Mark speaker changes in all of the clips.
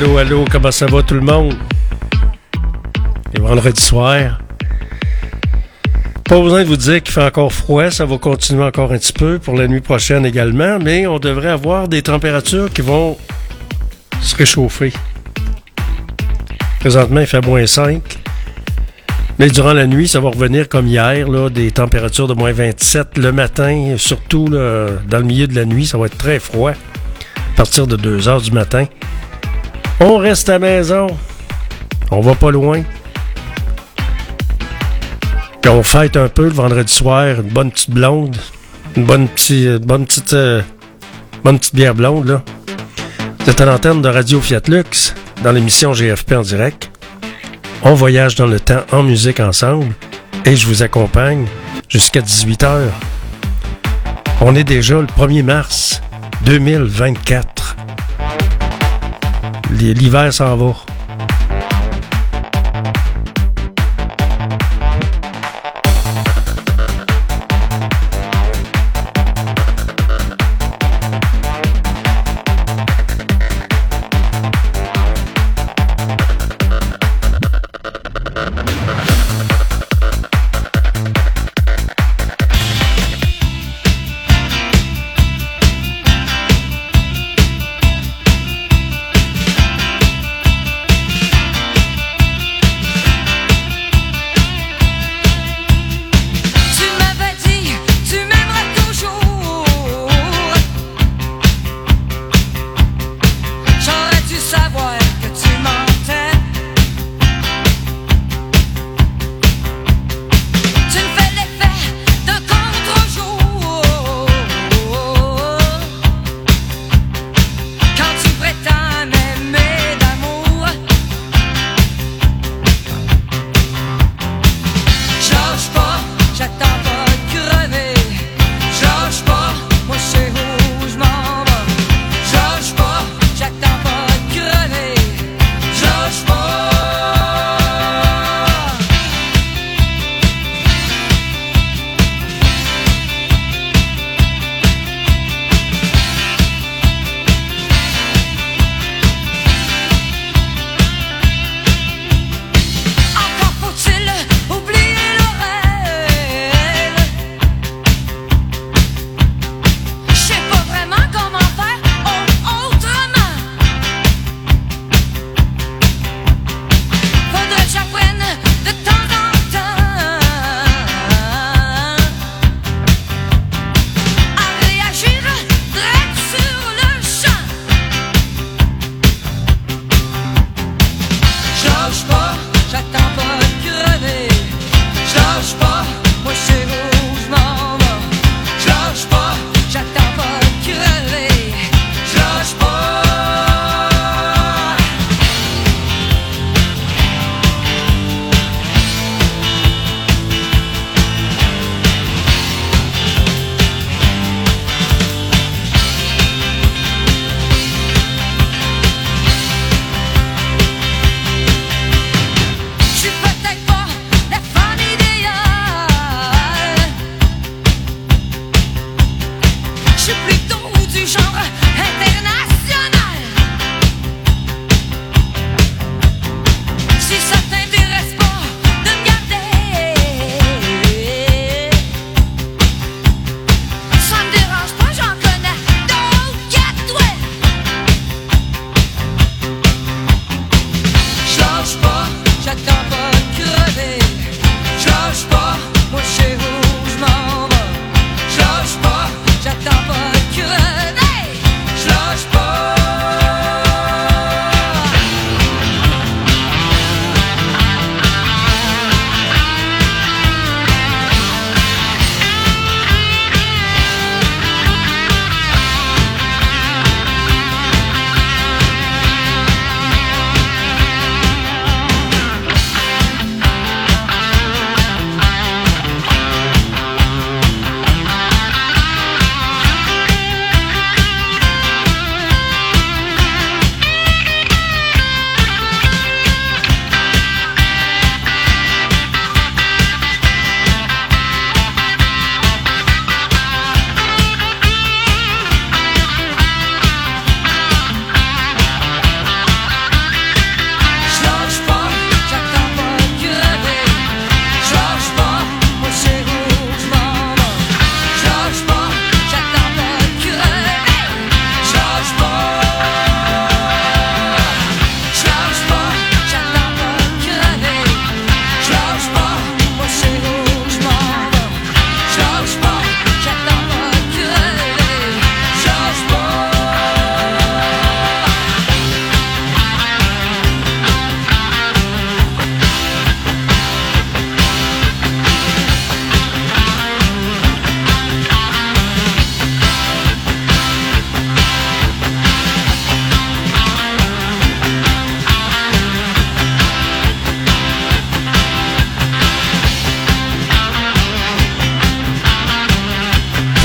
Speaker 1: Allô, allô, comment ça va tout le monde? Et vendredi soir. Pas besoin de vous dire qu'il fait encore froid, ça va continuer encore un petit peu pour la nuit prochaine également, mais on devrait avoir des températures qui vont se réchauffer. Présentement, il fait moins 5. Mais durant la nuit, ça va revenir comme hier, là, des températures de moins 27 le matin, surtout dans le milieu de la nuit, ça va être très froid à partir de 2 heures du matin. On reste à maison. On va pas loin. Puis on fête un peu le vendredi soir, une bonne petite blonde, une bonne, petite, bonne petite, euh, bonne petite bière blonde, là. C'est à l'antenne de Radio Fiat Lux, dans l'émission GFP en direct. On voyage dans le temps en musique ensemble et je vous accompagne jusqu'à 18h. On est déjà le 1er mars 2024. L'hiver s'en va.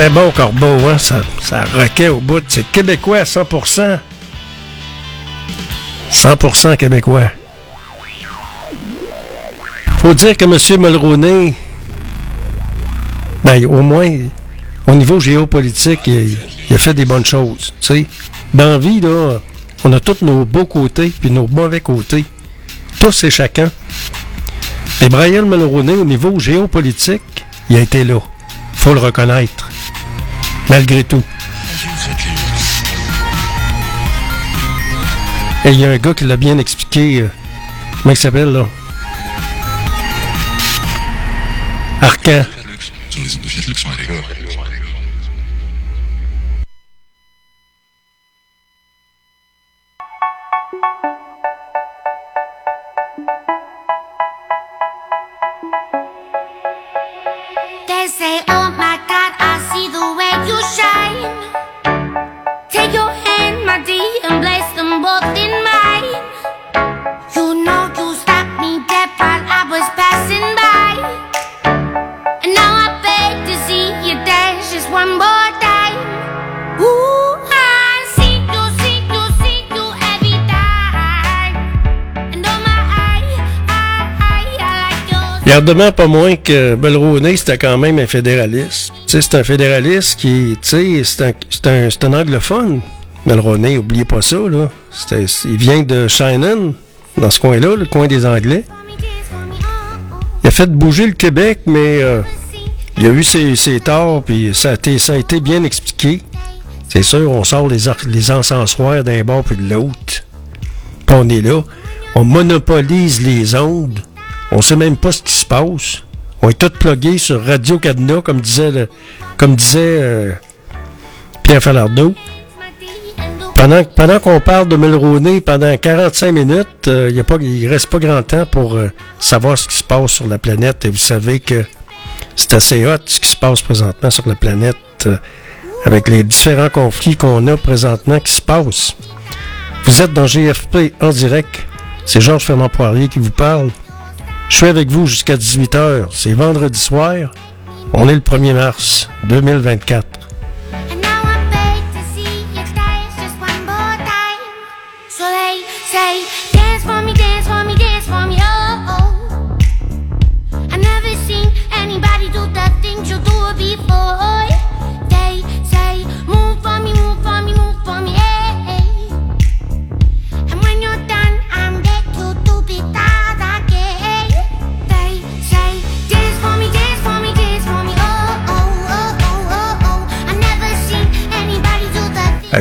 Speaker 2: C'est bon, Corbeau, hein? Ça, ça roquait au bout. C'est québécois à 100%. 100% québécois. Faut dire que M. Mulroney, ben, au moins, au niveau géopolitique, il, a fait des bonnes choses. Tu sais, dans la vie, là, on a tous nos beaux côtés puis nos mauvais côtés. Tous et chacun. Et Brian Mulroney, au niveau géopolitique, il a été là. faut le reconnaître. Malgré tout. Et il y a un gars qui l'a bien expliqué. Euh, comment il s'appelle, là? Arcan. Gardement pas moins que Belroney, c'était quand même un fédéraliste. C'est un fédéraliste qui, tu sais, c'est un, un, un, anglophone. Mulroney, oubliez pas ça, là. Il vient de Shannon, dans ce coin-là, le coin des Anglais. Il a fait bouger le Québec, mais euh, il a eu ses, ses torts, puis ça a, été, ça a été bien expliqué. C'est sûr, on sort les, les encensoirs d'un bord puis de l'autre. On est là. On monopolise les ondes. On sait même pas ce qui se passe. On est tous plugués sur Radio Cadena, comme disait, euh, Pierre Falardeau. Pendant, qu'on parle de Mulroney pendant 45 minutes, euh, il ne reste pas grand temps pour euh, savoir ce qui se passe sur la planète. Et vous savez que c'est assez hot ce qui se passe présentement sur la planète avec les différents conflits qu'on a présentement qui se passent. Vous êtes dans GFP en direct. C'est Georges Fernand Poirier qui vous parle. Je suis avec vous jusqu'à 18h. C'est vendredi soir. On est le 1er mars 2024.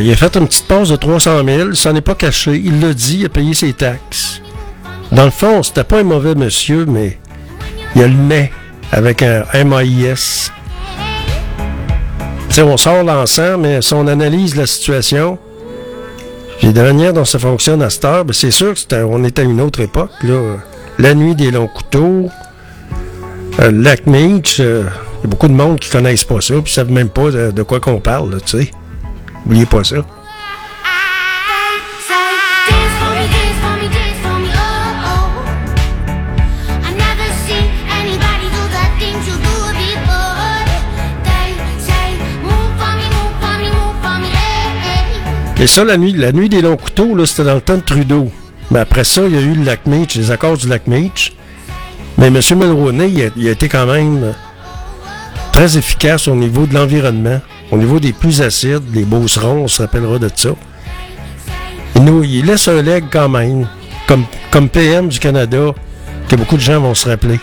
Speaker 2: Il a fait une petite pause de 300 000, ça n'est pas caché, il l'a dit, il a payé ses taxes. Dans le fond, c'était pas un mauvais monsieur, mais il a le nez avec un MAIS. sais, on sort l'ensemble, mais si on analyse la situation, puis de la manière dont ça fonctionne à cette heure, ben, c'est sûr qu'on est à une autre époque. Là. La nuit des longs couteaux, euh, Lac Meach, euh, il y a beaucoup de monde qui connaissent pas ça, puis savent même pas de, de quoi qu'on parle, tu sais. N'oubliez pas ça. Et ça, la nuit, la nuit des longs couteaux, c'était dans le temps de Trudeau. Mais après ça, il y a eu le lac Meach, les accords du lac Meach. Mais M. Mulroney, il il a été quand même très efficace au niveau de l'environnement. Au niveau des plus acides, les beaucerons, on se rappellera de ça. Il, nous, il laisse un leg quand même, comme, comme PM du Canada, que beaucoup de gens vont se rappeler.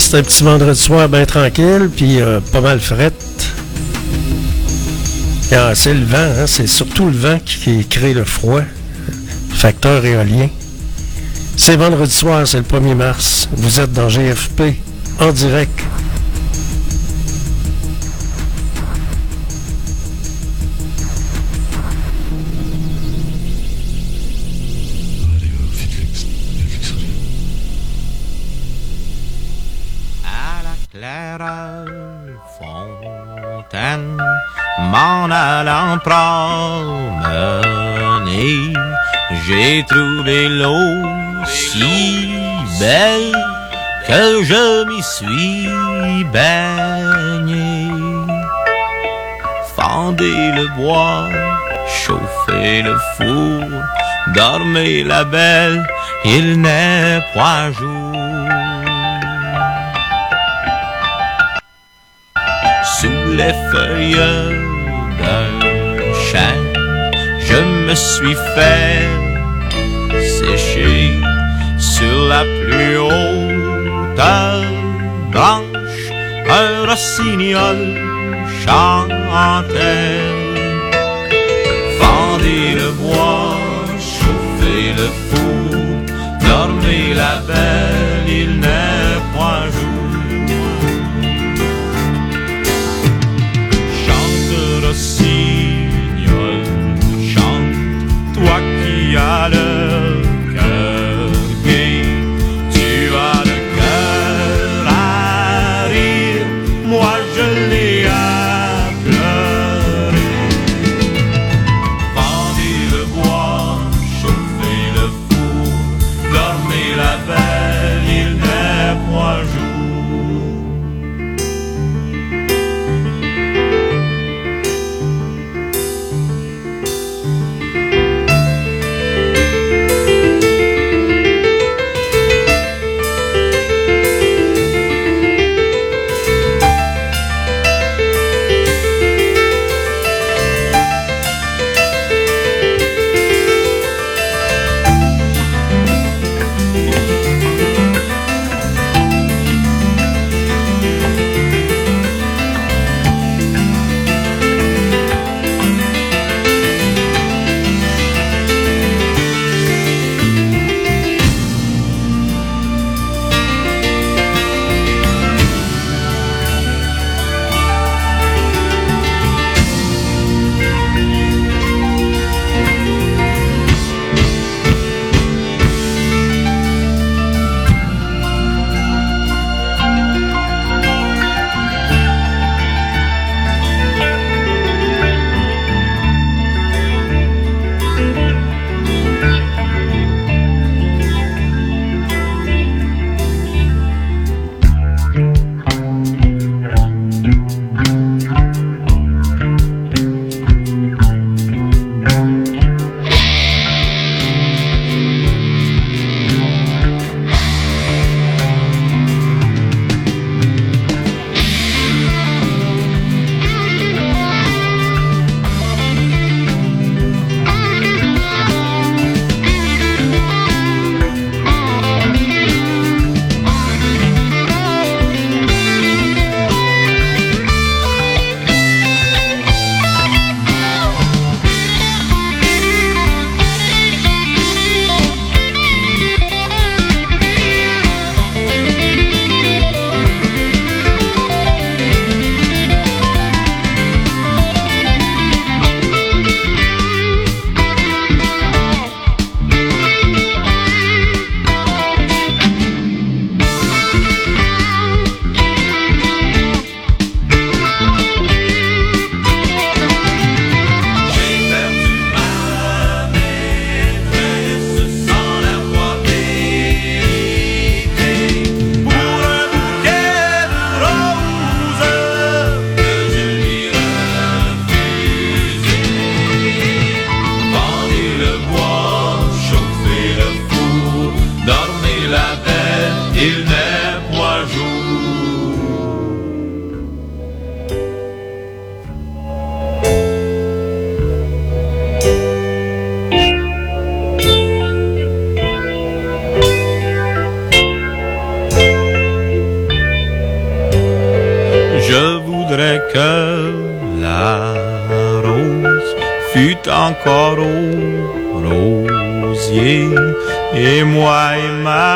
Speaker 2: C'est un petit vendredi soir bien tranquille, puis euh, pas mal frette. Ah, c'est le vent, hein, c'est surtout le vent qui, crée le froid. Facteur éolien. C'est vendredi soir, c'est le 1er mars. Vous êtes dans GFP, en direct.
Speaker 3: La belle, il n'est point jour. Sous les feuilles d'un chêne, je me suis fait sécher sur la plus haute branche, un rossignol chantait. Le four, dormez la belle,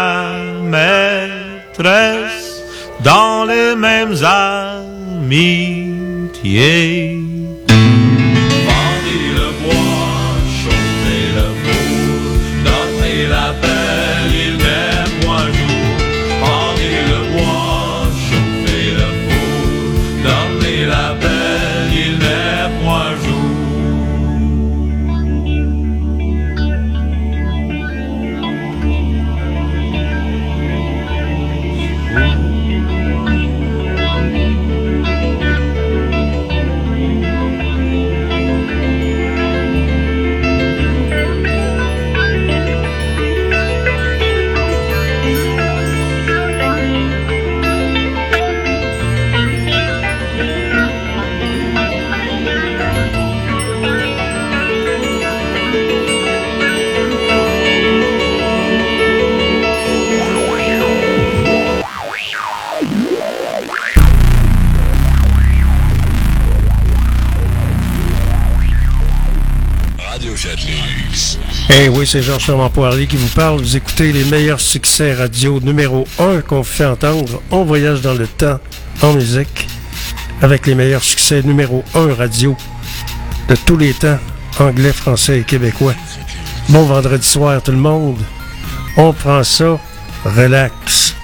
Speaker 3: ma maîtresse dans les mêmes amitiés.
Speaker 2: Eh oui, c'est Georges Fernand Poirier qui vous parle. Vous écoutez les meilleurs succès radio numéro 1 qu'on fait entendre. On voyage dans le temps en musique avec les meilleurs succès numéro 1 radio de tous les temps, anglais, français et québécois. Bon vendredi soir tout le monde. On prend ça, relax.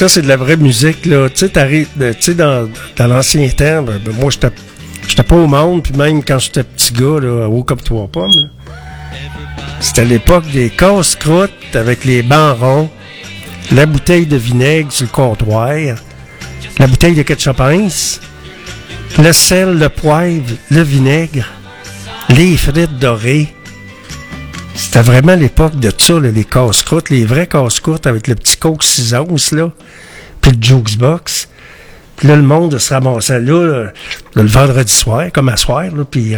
Speaker 2: Ça, c'est de la vraie musique, là. Tu sais, dans, dans l'ancien temps, ben, ben, moi, j'étais, j'étais pas au monde, puis même quand j'étais petit gars, là, haut comme trois pommes, c'était l'époque des casse-croûtes avec les bancs ronds, la bouteille de vinaigre sur le comptoir, la bouteille de ketchup le sel, le poivre, le vinaigre, les frites dorées, c'était vraiment l'époque de ça, les casse-croûtes, les vrais casse-croûtes avec le petit coke 6 onces, là, puis le jukebox. Puis là, le monde se ramassait là, le vendredi soir, comme à soir, là, puis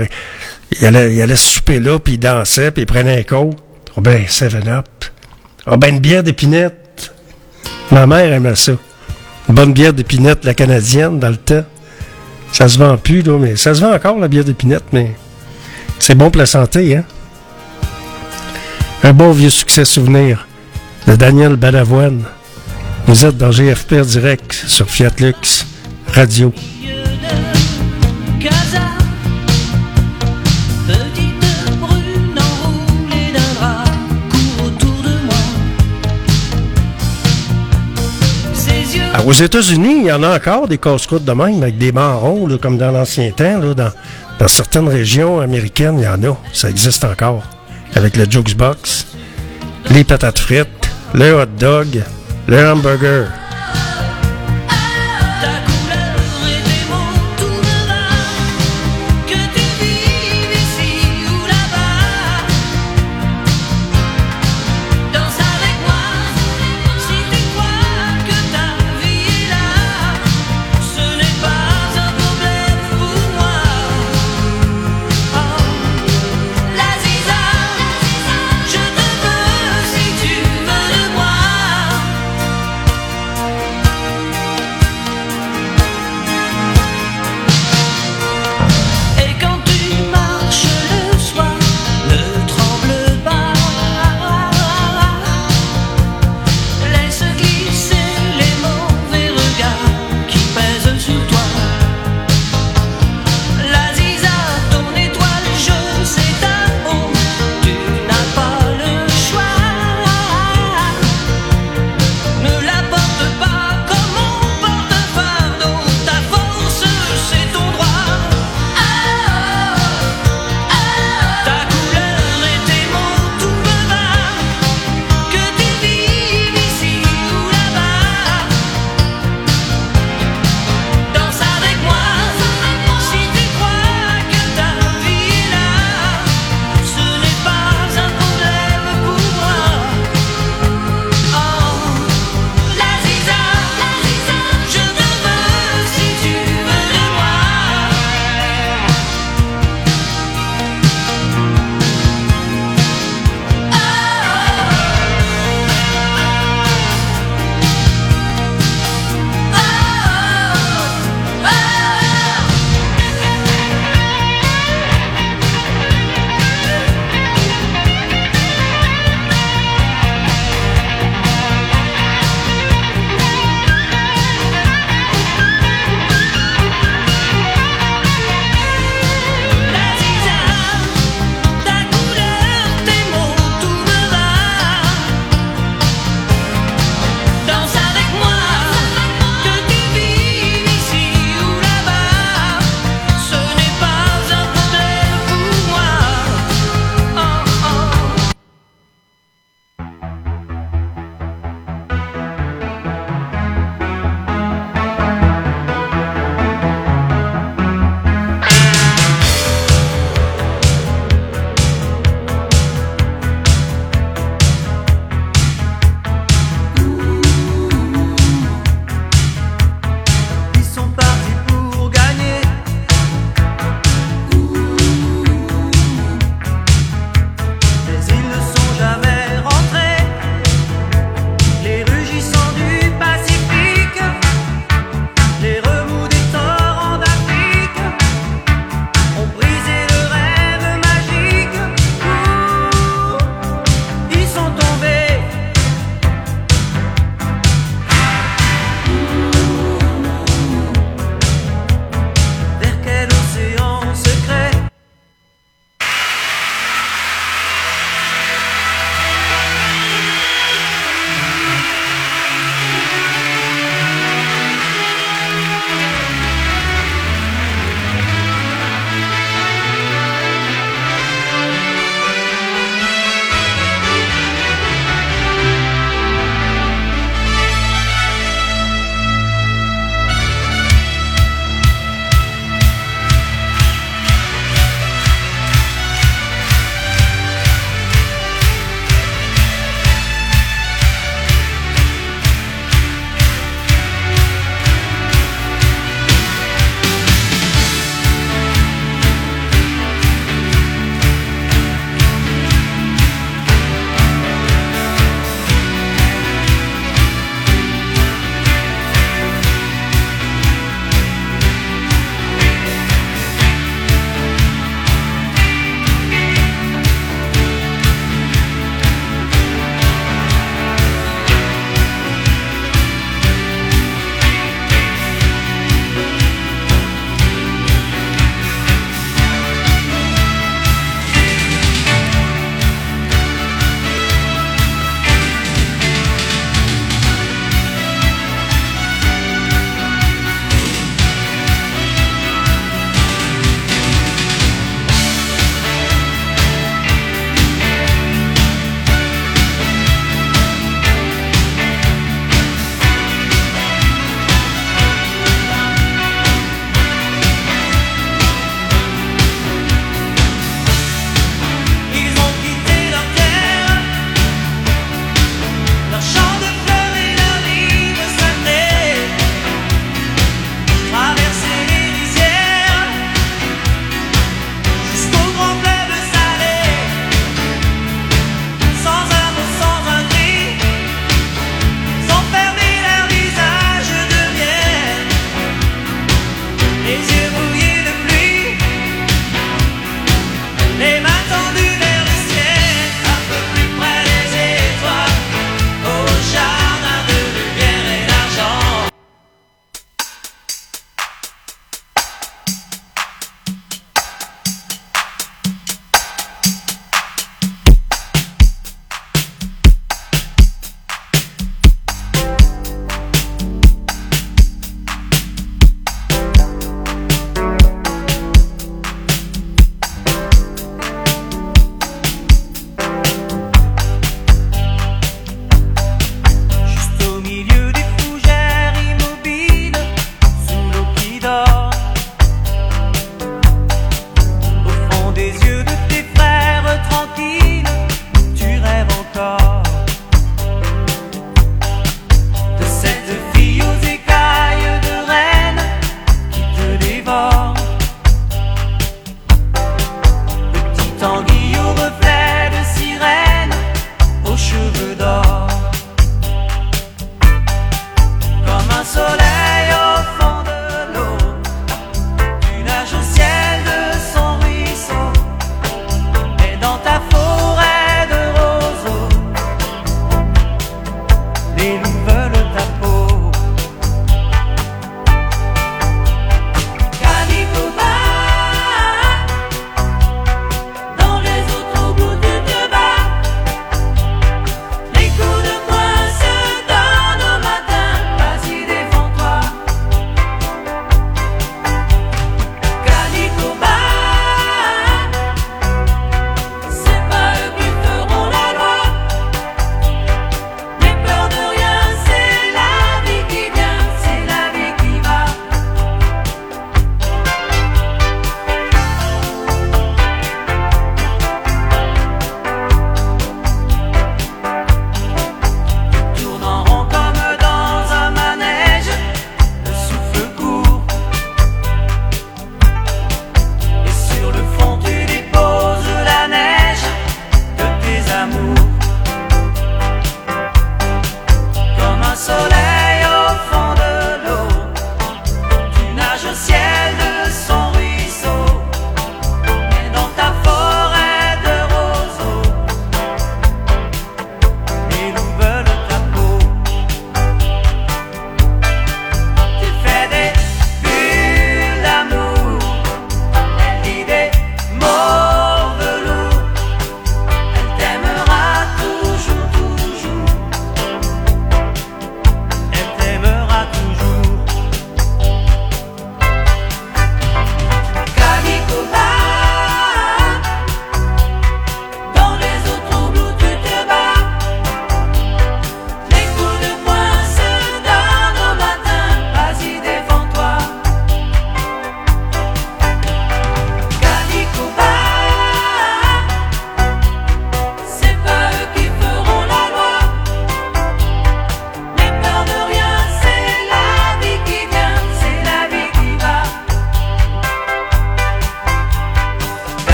Speaker 2: il allait, il allait souper là, puis il dansait, puis il prenait un coke. Oh ben, 7-Up. Oh ben, une bière d'épinette. Ma mère aimait ça. Une bonne bière d'épinette, la canadienne, dans le temps. Ça se vend plus, là, mais ça se vend encore, la bière d'épinette, mais c'est bon pour la santé, hein. Un bon vieux succès souvenir de Daniel Balavoine. Vous êtes dans GFP Direct sur Fiat Lux Radio.
Speaker 4: Ah,
Speaker 1: aux États-Unis, il y en a encore des casse-croûtes de même, avec des marrons, comme dans l'ancien temps. Dans certaines régions américaines, il y en a. Ça existe encore avec le jukebox, les patates frites, le hot dog, le hamburger.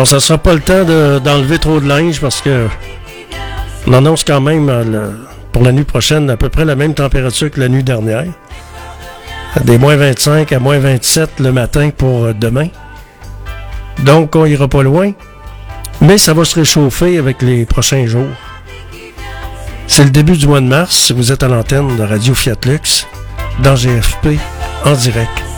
Speaker 5: Alors, ça sera pas le temps d'enlever trop de linge parce que on annonce quand même euh, pour la nuit prochaine à peu près la même température que la nuit dernière. Des moins 25 à moins 27 le matin pour euh, demain. Donc, on ira pas loin. Mais ça va se réchauffer avec les prochains jours. C'est le début du mois de mars. Vous êtes à l'antenne de Radio Fiat Lux dans GFP en direct.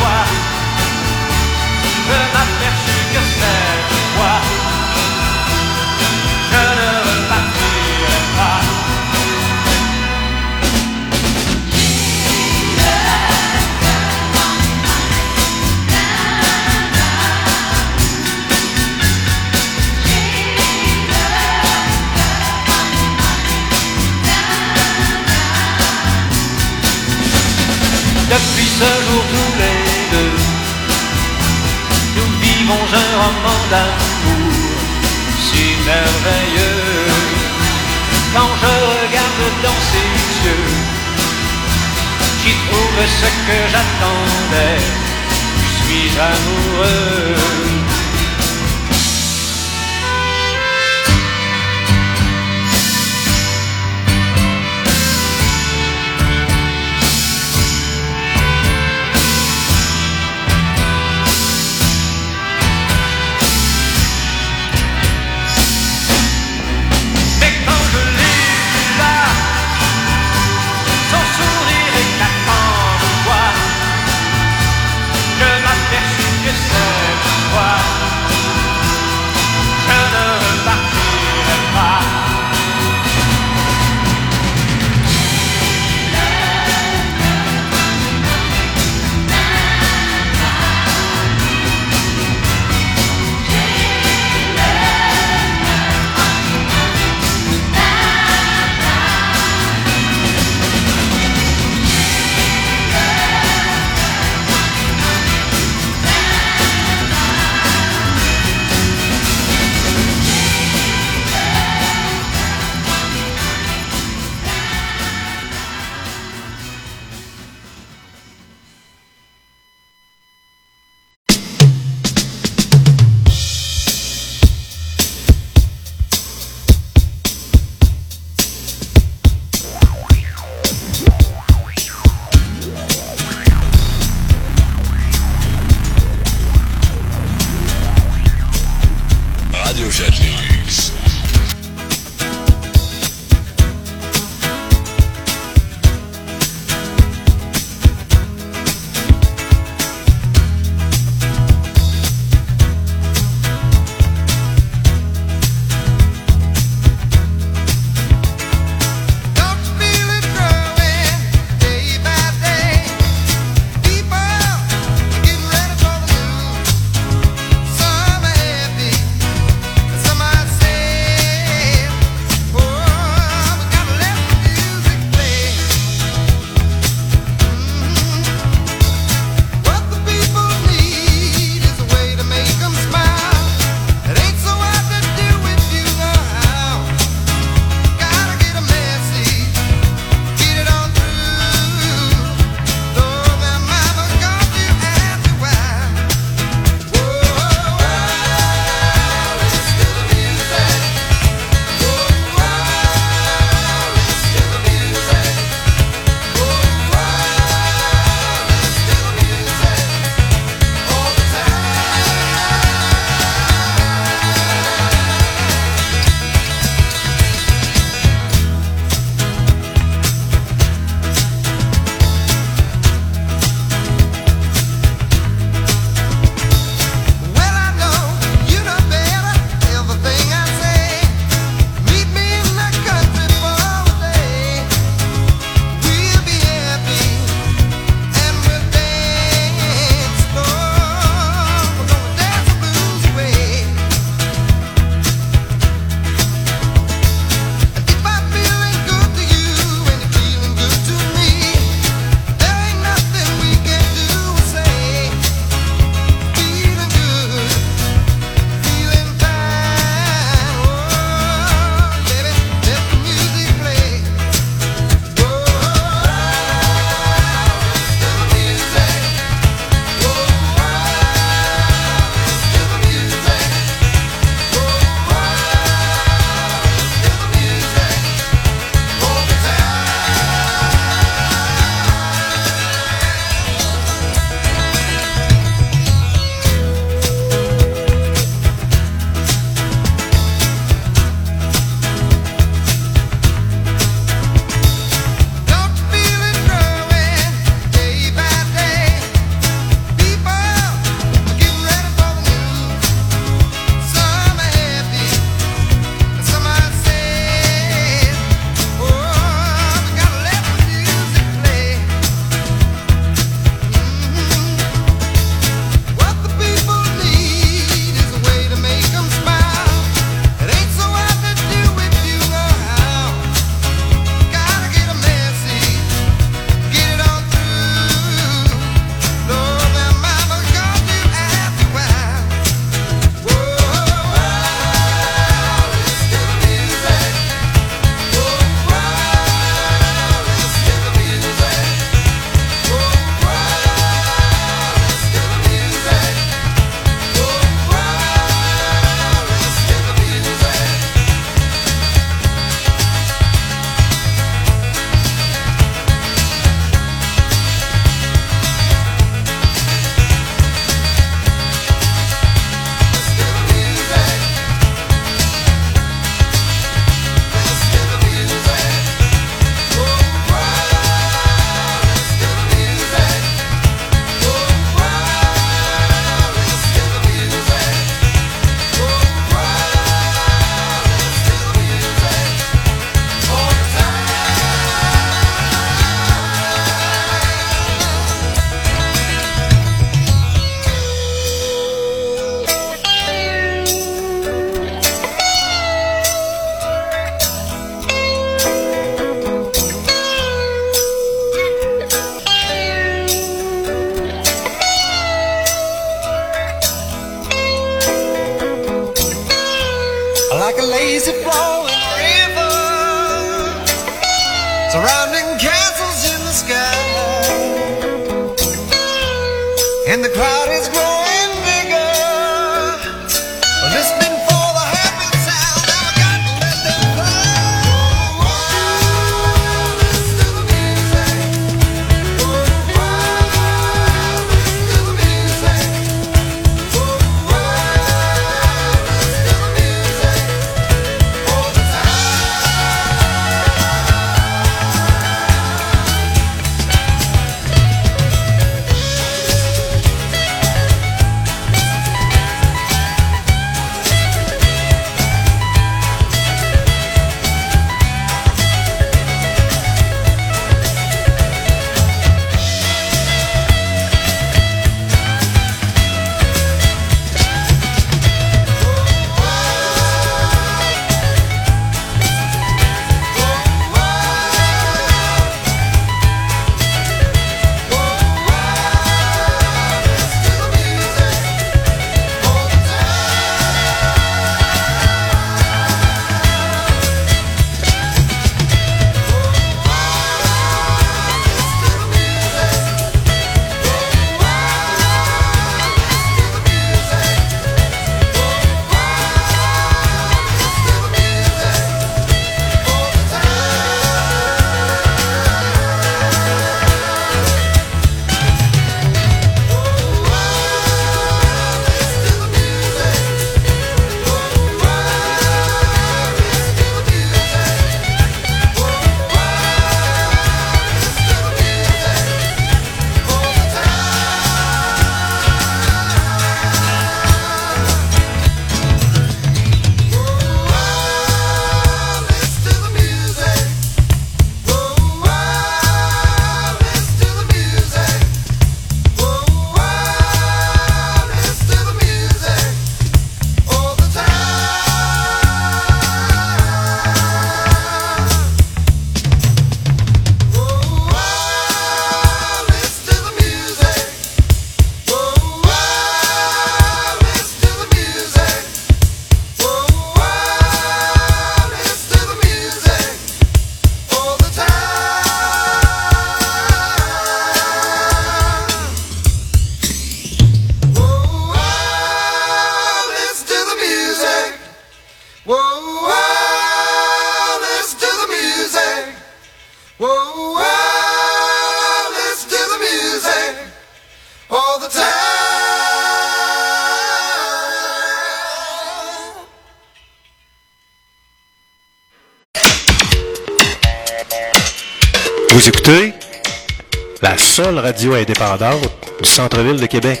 Speaker 4: du centre-ville de Québec.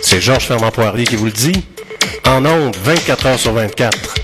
Speaker 4: C'est Georges Fermant-Poirier qui vous le dit. En ondes, 24 heures sur 24.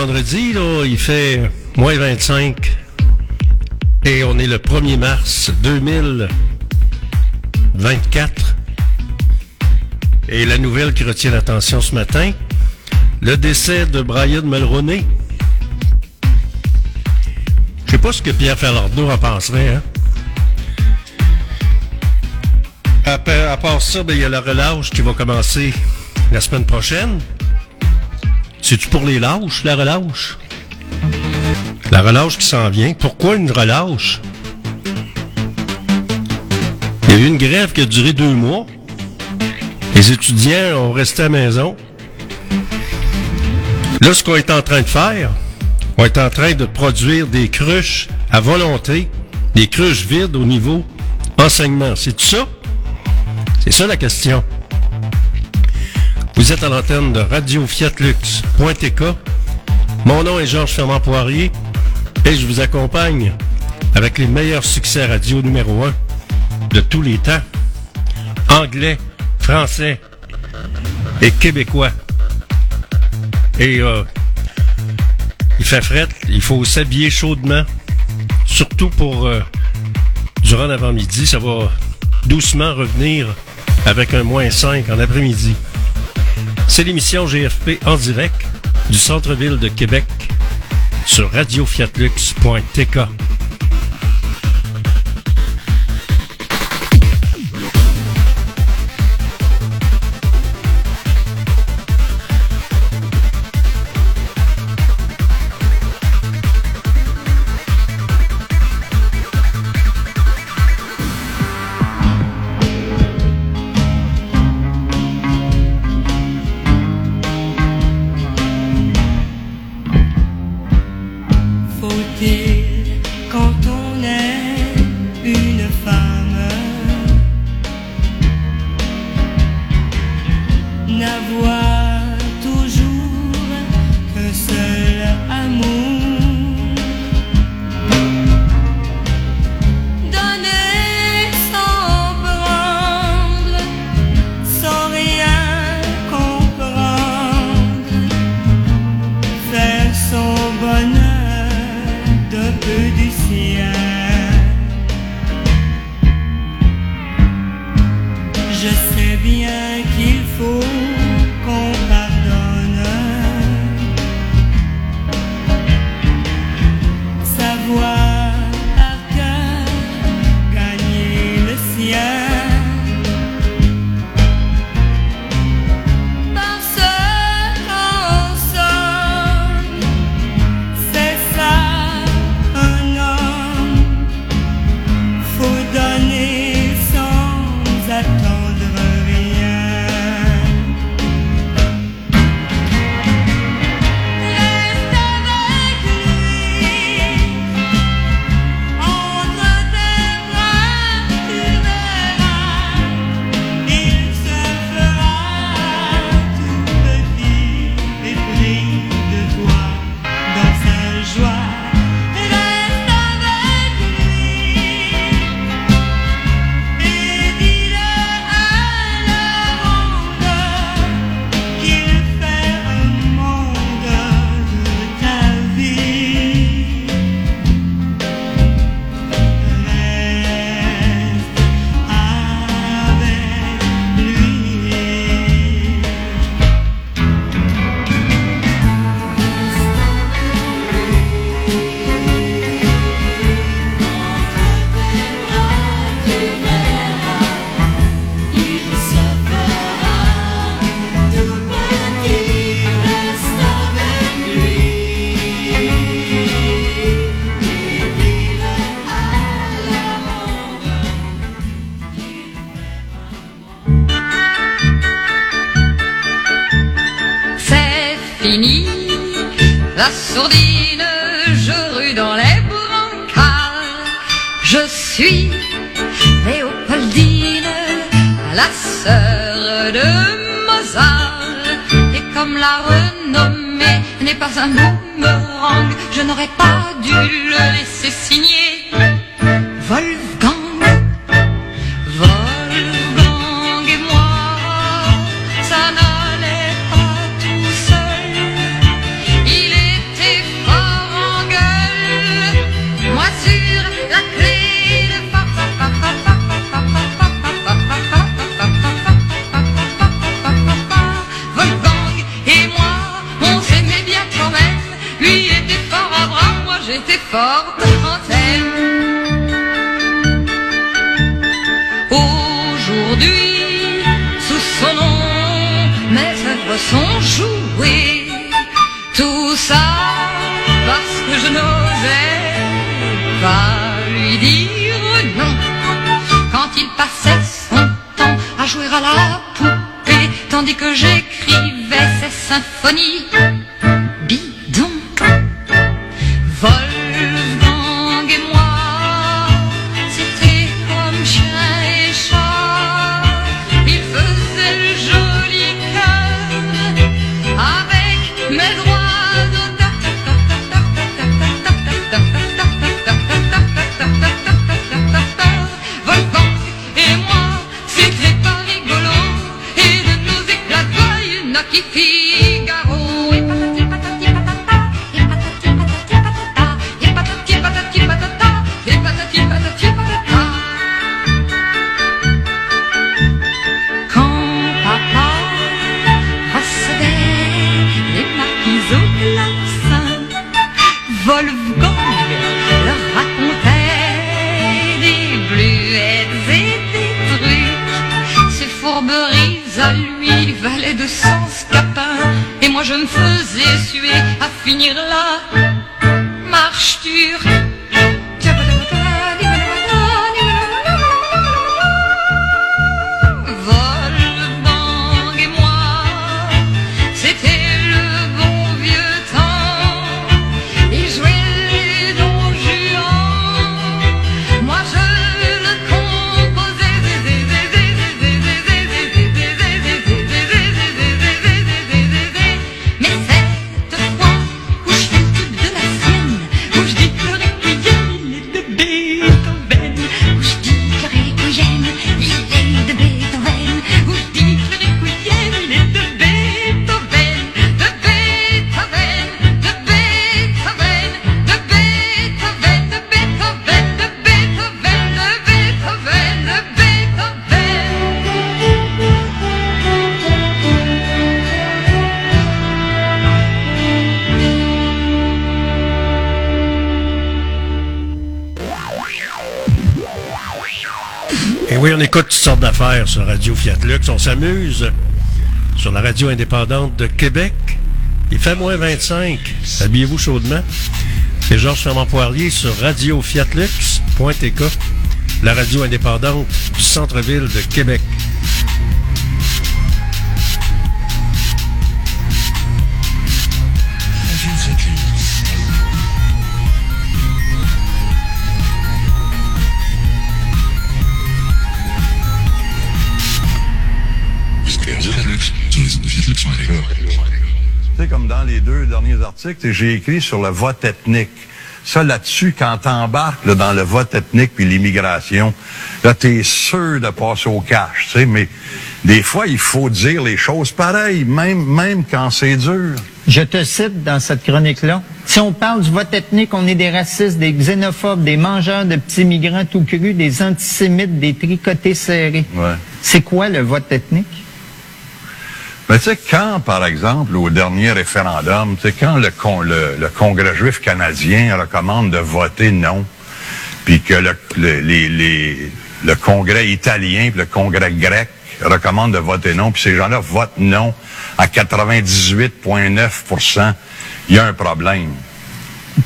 Speaker 2: vendredi, il fait moins 25 et on est le 1er mars 2024. Et la nouvelle qui retient l'attention ce matin, le décès de Brian Mulroney. Je sais
Speaker 6: pas ce que Pierre Falardeau en penserait, hein? À, part ça, ben, il y a la relâche qui va commencer la semaine prochaine. C'est-tu pour les lâches, la relâche? La relâche qui s'en vient. Pourquoi une relâche? Il y a eu une grève qui a duré deux mois. Les étudiants ont resté à maison. Là, ce qu'on est en train de faire, on est en train de produire des cruches à volonté, des cruches vides au niveau enseignement. C'est ça? C'est ça la question. Vous êtes à l'antenne de Radio Fiat Lux.tk. Mon nom est Georges Fernand Poirier et je vous accompagne avec les meilleurs succès radio numéro 1 de tous les temps. Anglais, français et québécois. Et euh, il fait fret, il faut s'habiller chaudement, surtout pour euh, durant l'avant-midi. Ça va doucement revenir avec un moins 5 en après-midi. C'est l'émission GFP en direct du centre-ville de Québec sur radiofiatlux.tk. aqui. Radio Fiat Lux. On s'amuse sur la radio indépendante de Québec. Il fait moins 25. Habillez-vous chaudement. C'est Georges Fermand Poirier sur radiofiatlux.tk, la radio indépendante du centre-ville de Québec.
Speaker 7: J'ai écrit sur le vote ethnique. Ça, là-dessus, quand t'embarques là, dans le vote ethnique puis l'immigration, là, t'es sûr de passer au cash, tu sais, mais des fois, il faut dire les choses pareilles, même, même quand c'est dur.
Speaker 8: Je te cite dans cette chronique-là. Si on parle du vote ethnique, on est des racistes, des xénophobes, des mangeurs de petits migrants tout crus, des antisémites, des tricotés serrés.
Speaker 7: Ouais.
Speaker 8: C'est quoi le vote ethnique?
Speaker 7: Mais tu sais, quand, par exemple, au dernier référendum, tu sais, quand le, con- le, Congrès juif canadien recommande de voter non, puis que le, le, le Congrès italien puis le Congrès grec recommandent de voter non, puis ces gens-là votent non à 98,9% il y a un problème.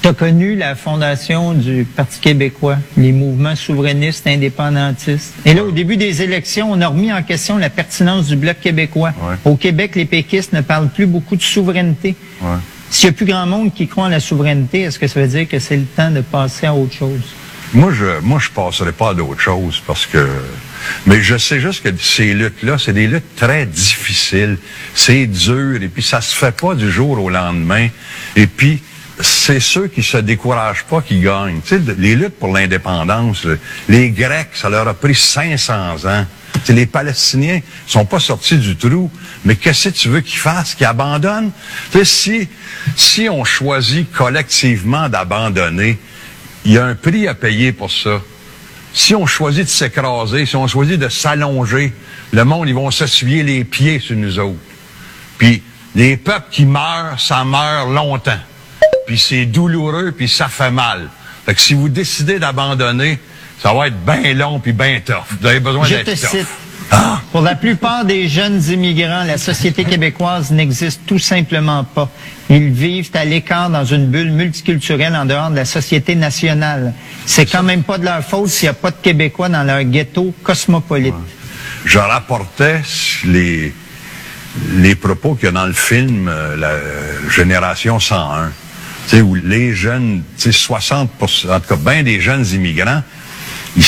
Speaker 8: Tu as connu la fondation du Parti québécois, les mouvements souverainistes indépendantistes? Et là, au début des élections, on a remis en question la pertinence du Bloc québécois. Au Québec, les péquistes ne parlent plus beaucoup de souveraineté.
Speaker 7: Ouais.
Speaker 8: S'il n'y a plus grand monde qui croit en la souveraineté, est-ce que ça veut dire que c'est le temps de passer à autre chose?
Speaker 7: Moi, je moi, je passerai pas à d'autres choses parce que. Mais je sais juste que ces luttes-là, c'est des luttes très difficiles. C'est dur et puis ça se fait pas du jour au lendemain. Et puis, c'est ceux qui se découragent pas qui gagnent. Tu sais, les luttes pour l'indépendance, le- les Grecs, ça leur a pris 500 ans. Les Palestiniens sont pas sortis du trou. Mais qu'est-ce que tu veux qu'ils fassent? Qu'ils abandonnent? Si, si on choisit collectivement d'abandonner, il y a un prix à payer pour ça. Si on choisit de s'écraser, si on choisit de s'allonger, le monde, ils vont s'essuyer les pieds sur nous autres. Puis les peuples qui meurent, ça meurt longtemps. Puis c'est douloureux, puis ça fait mal. Fait que si vous décidez d'abandonner, ça va être bien long puis bien tough. Vous avez besoin d'être tough.
Speaker 8: cite. Pour la plupart des jeunes immigrants, la société québécoise n'existe tout simplement pas. Ils vivent à l'écart dans une bulle multiculturelle en dehors de la société nationale. C'est quand même pas de leur faute s'il n'y a pas de Québécois dans leur ghetto cosmopolite.
Speaker 7: Je rapportais les, les propos qu'il y a dans le film euh, La Génération 101. Où les jeunes, tu sais, 60% en tout cas, bien des jeunes immigrants, ils,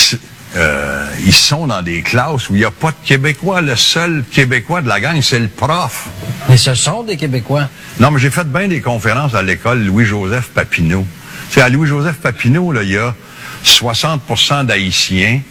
Speaker 7: euh, ils sont dans des classes où il n'y a pas de Québécois. Le seul Québécois de la gang, c'est le prof.
Speaker 9: Mais ce sont des Québécois.
Speaker 7: Non, mais j'ai fait bien des conférences à l'école Louis-Joseph Papineau. Tu sais, à Louis-Joseph Papineau, là, il y a 60% d'Haïtiens,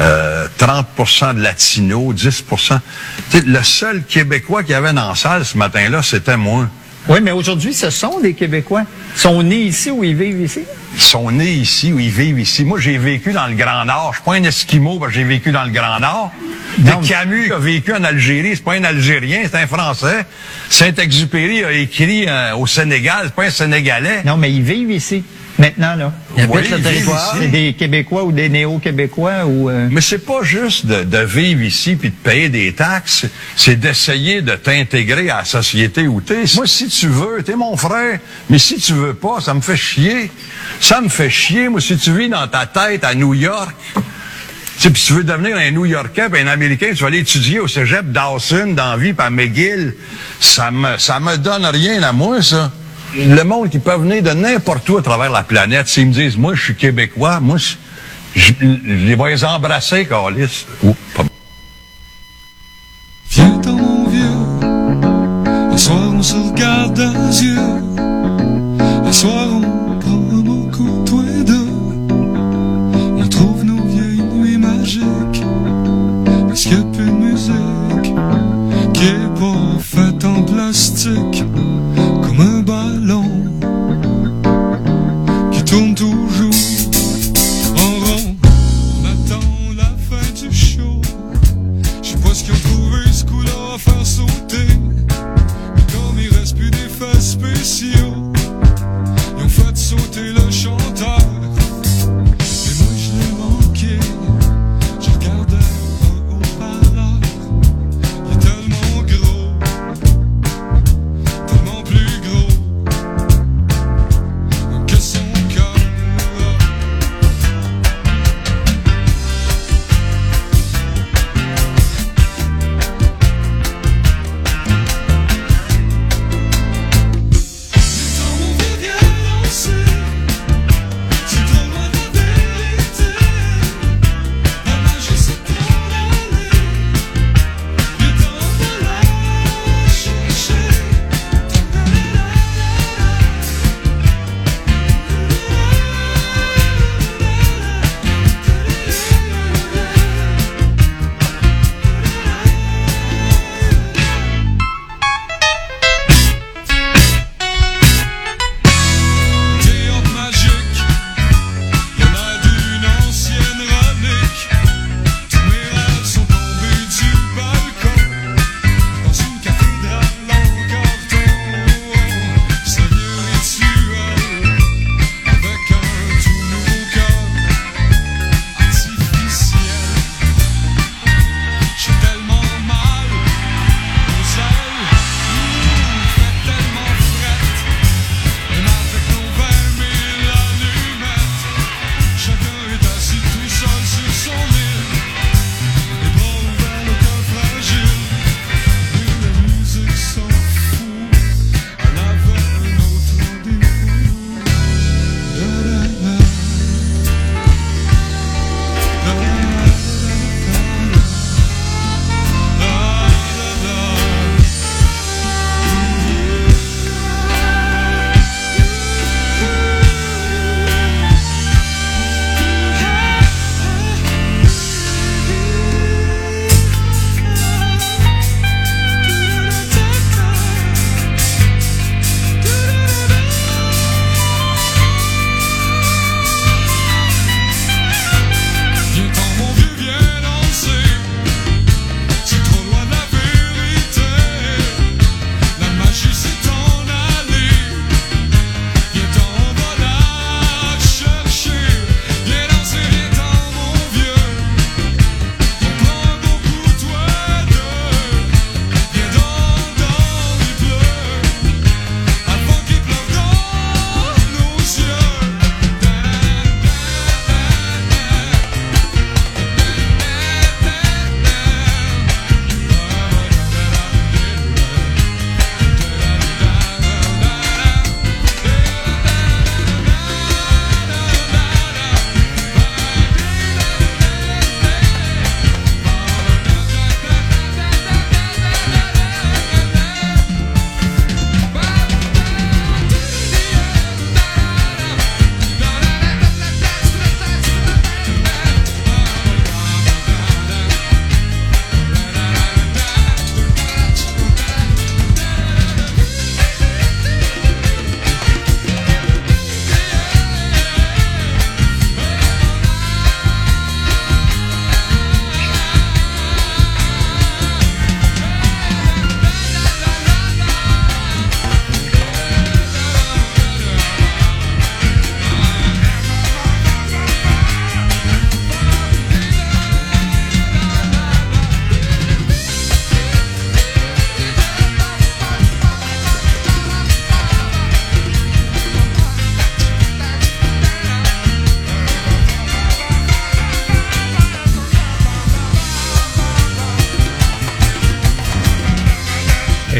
Speaker 7: euh, 30% de Latinos, 10 Tu sais, Le seul Québécois qu'il y avait dans la salle ce matin-là, c'était moi.
Speaker 8: Oui, mais aujourd'hui, ce sont des Québécois. Ils sont nés ici ou ils vivent ici?
Speaker 7: Ils sont nés ici ou ils vivent ici. Moi, j'ai vécu dans le Grand Nord. Je suis pas un Esquimau, parce que j'ai vécu dans le Grand Nord. Mais Camus a vécu en Algérie. C'est pas un Algérien, c'est un Français. Saint-Exupéry a écrit euh, au Sénégal. C'est pas un Sénégalais.
Speaker 8: Non, mais ils vivent ici. Maintenant, là.
Speaker 9: Ils habitent
Speaker 7: Oui,
Speaker 9: le territoire.
Speaker 8: C'est des Québécois ou des néo-Québécois ou... euh,
Speaker 7: Mais c'est pas juste de, de vivre ici puis de payer des taxes, c'est d'essayer de t'intégrer à la société où t'es. Moi, si tu veux, t'es mon frère, mais si tu veux pas, ça me fait chier. Ça me fait chier, moi, si tu vis dans ta tête à New York, tu sais, puis tu veux devenir un New-Yorkais puis un Américain, tu vas aller étudier au cégep Dawson, dans vie, à McGill. Ça me, ça me donne rien à moi, ça. Le monde qui peut venir de n'importe où à travers la planète, s'ils me disent, moi, je suis Québécois, moi, je, les vais les embrasser, Carlis.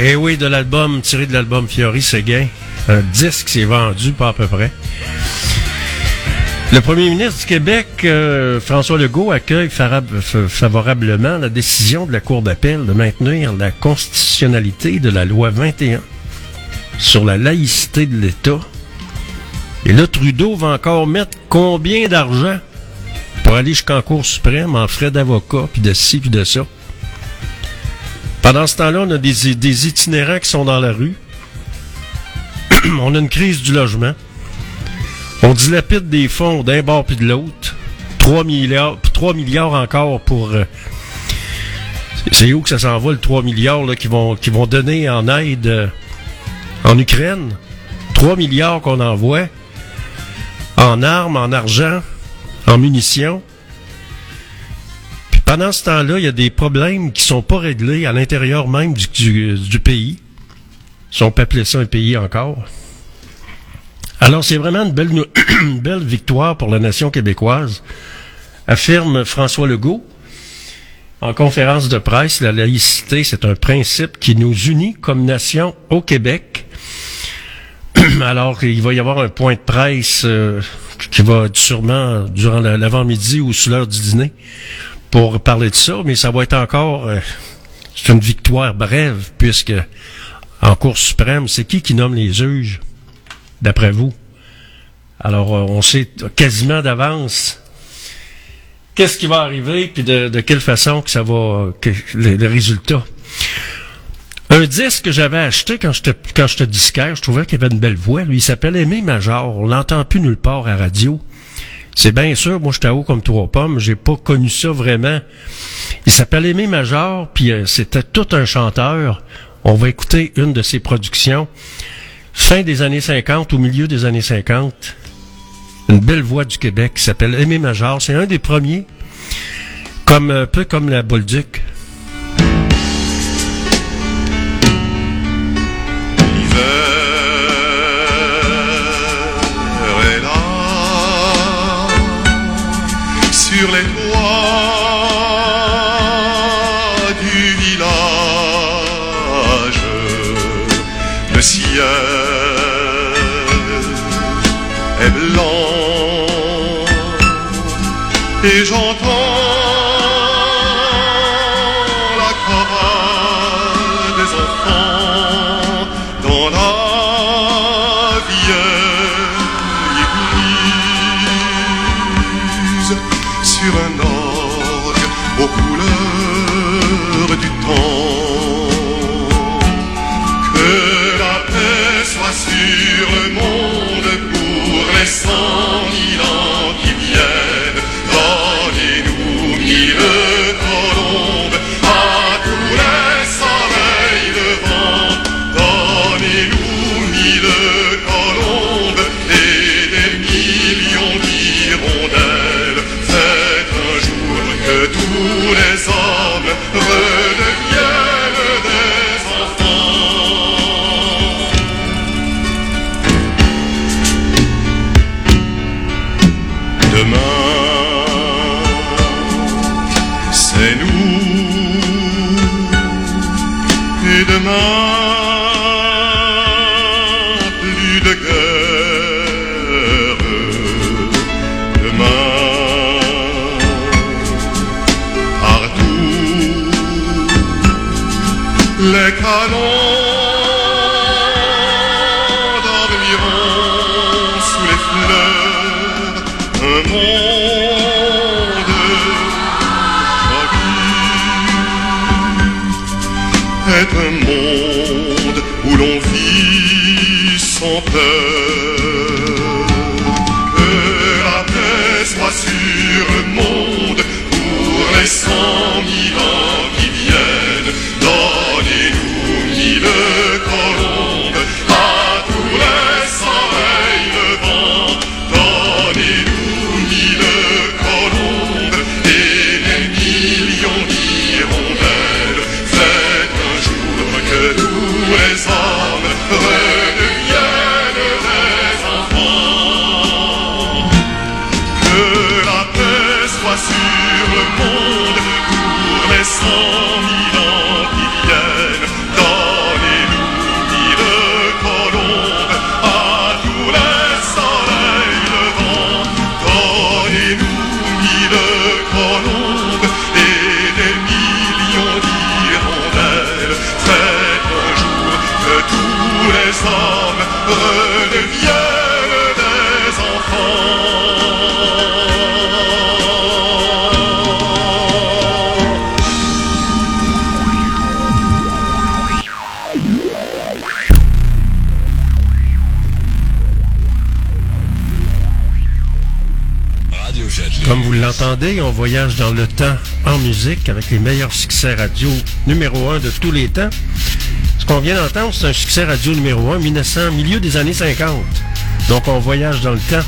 Speaker 2: Eh oui, de l'album, tiré de l'album Fiori Séguin. Un disque s'est vendu, pas à peu près. Le premier ministre du Québec, euh, François Legault, accueille favorablement la décision de la Cour d'appel de maintenir la constitutionnalité de la loi 21 sur la laïcité de l'État. Et là, Trudeau va encore mettre combien d'argent pour aller jusqu'en Cour suprême en frais d'avocat, puis de ci, puis de ça. Pendant ce temps-là, on a des, itinérants qui sont dans la rue. on a une crise du logement. On dilapide des fonds d'un bord puis de l'autre. 3 milliards, 3 milliards encore pour... euh, c'est où que ça s'en va, le 3 milliards là, qui, vont, qui vont donner en aide euh, en Ukraine? 3 milliards qu'on envoie en armes, en argent, en munitions. Pendant ce temps-là, il y a des problèmes qui sont pas réglés à l'intérieur même du, pays. Si on peut appeler ça un pays encore. Alors, c'est vraiment une belle, victoire pour la nation québécoise, affirme François Legault. En conférence de presse, la laïcité, c'est un principe qui nous unit comme nation au Québec. Alors, il va y avoir un point de presse euh, qui va sûrement durant la- l'avant-midi ou sous l'heure du dîner pour parler de ça, mais ça va être encore... euh, c'est une victoire brève, puisque en Cour suprême, c'est qui qui nomme les juges, d'après vous? Alors, euh, on sait quasiment d'avance qu'est-ce qui va arriver, puis de, quelle façon que ça va, que, le, le résultat. Un disque que j'avais acheté quand j'étais quand j'étais disquaire, je trouvais qu'il avait une belle voix. Lui, il s'appelle Aimé Major. On l'entend plus nulle part à radio. C'est bien sûr, moi j'étais haut comme trois pommes, j'ai pas connu ça vraiment. Il s'appelle Aimé Major, puis euh, c'était tout un chanteur. On va écouter une de ses productions. Fin des années 50, au milieu des années 50. Une belle voix du Québec qui s'appelle Aimé Major. C'est un des premiers. Comme, un peu comme la Bolduc.
Speaker 10: Sur les
Speaker 2: on voyage dans le temps en musique avec les meilleurs succès radio numéro un de tous les temps. Ce qu'on vient d'entendre, c'est un succès radio numéro un 1900, milieu des années 50. Donc on voyage dans le temps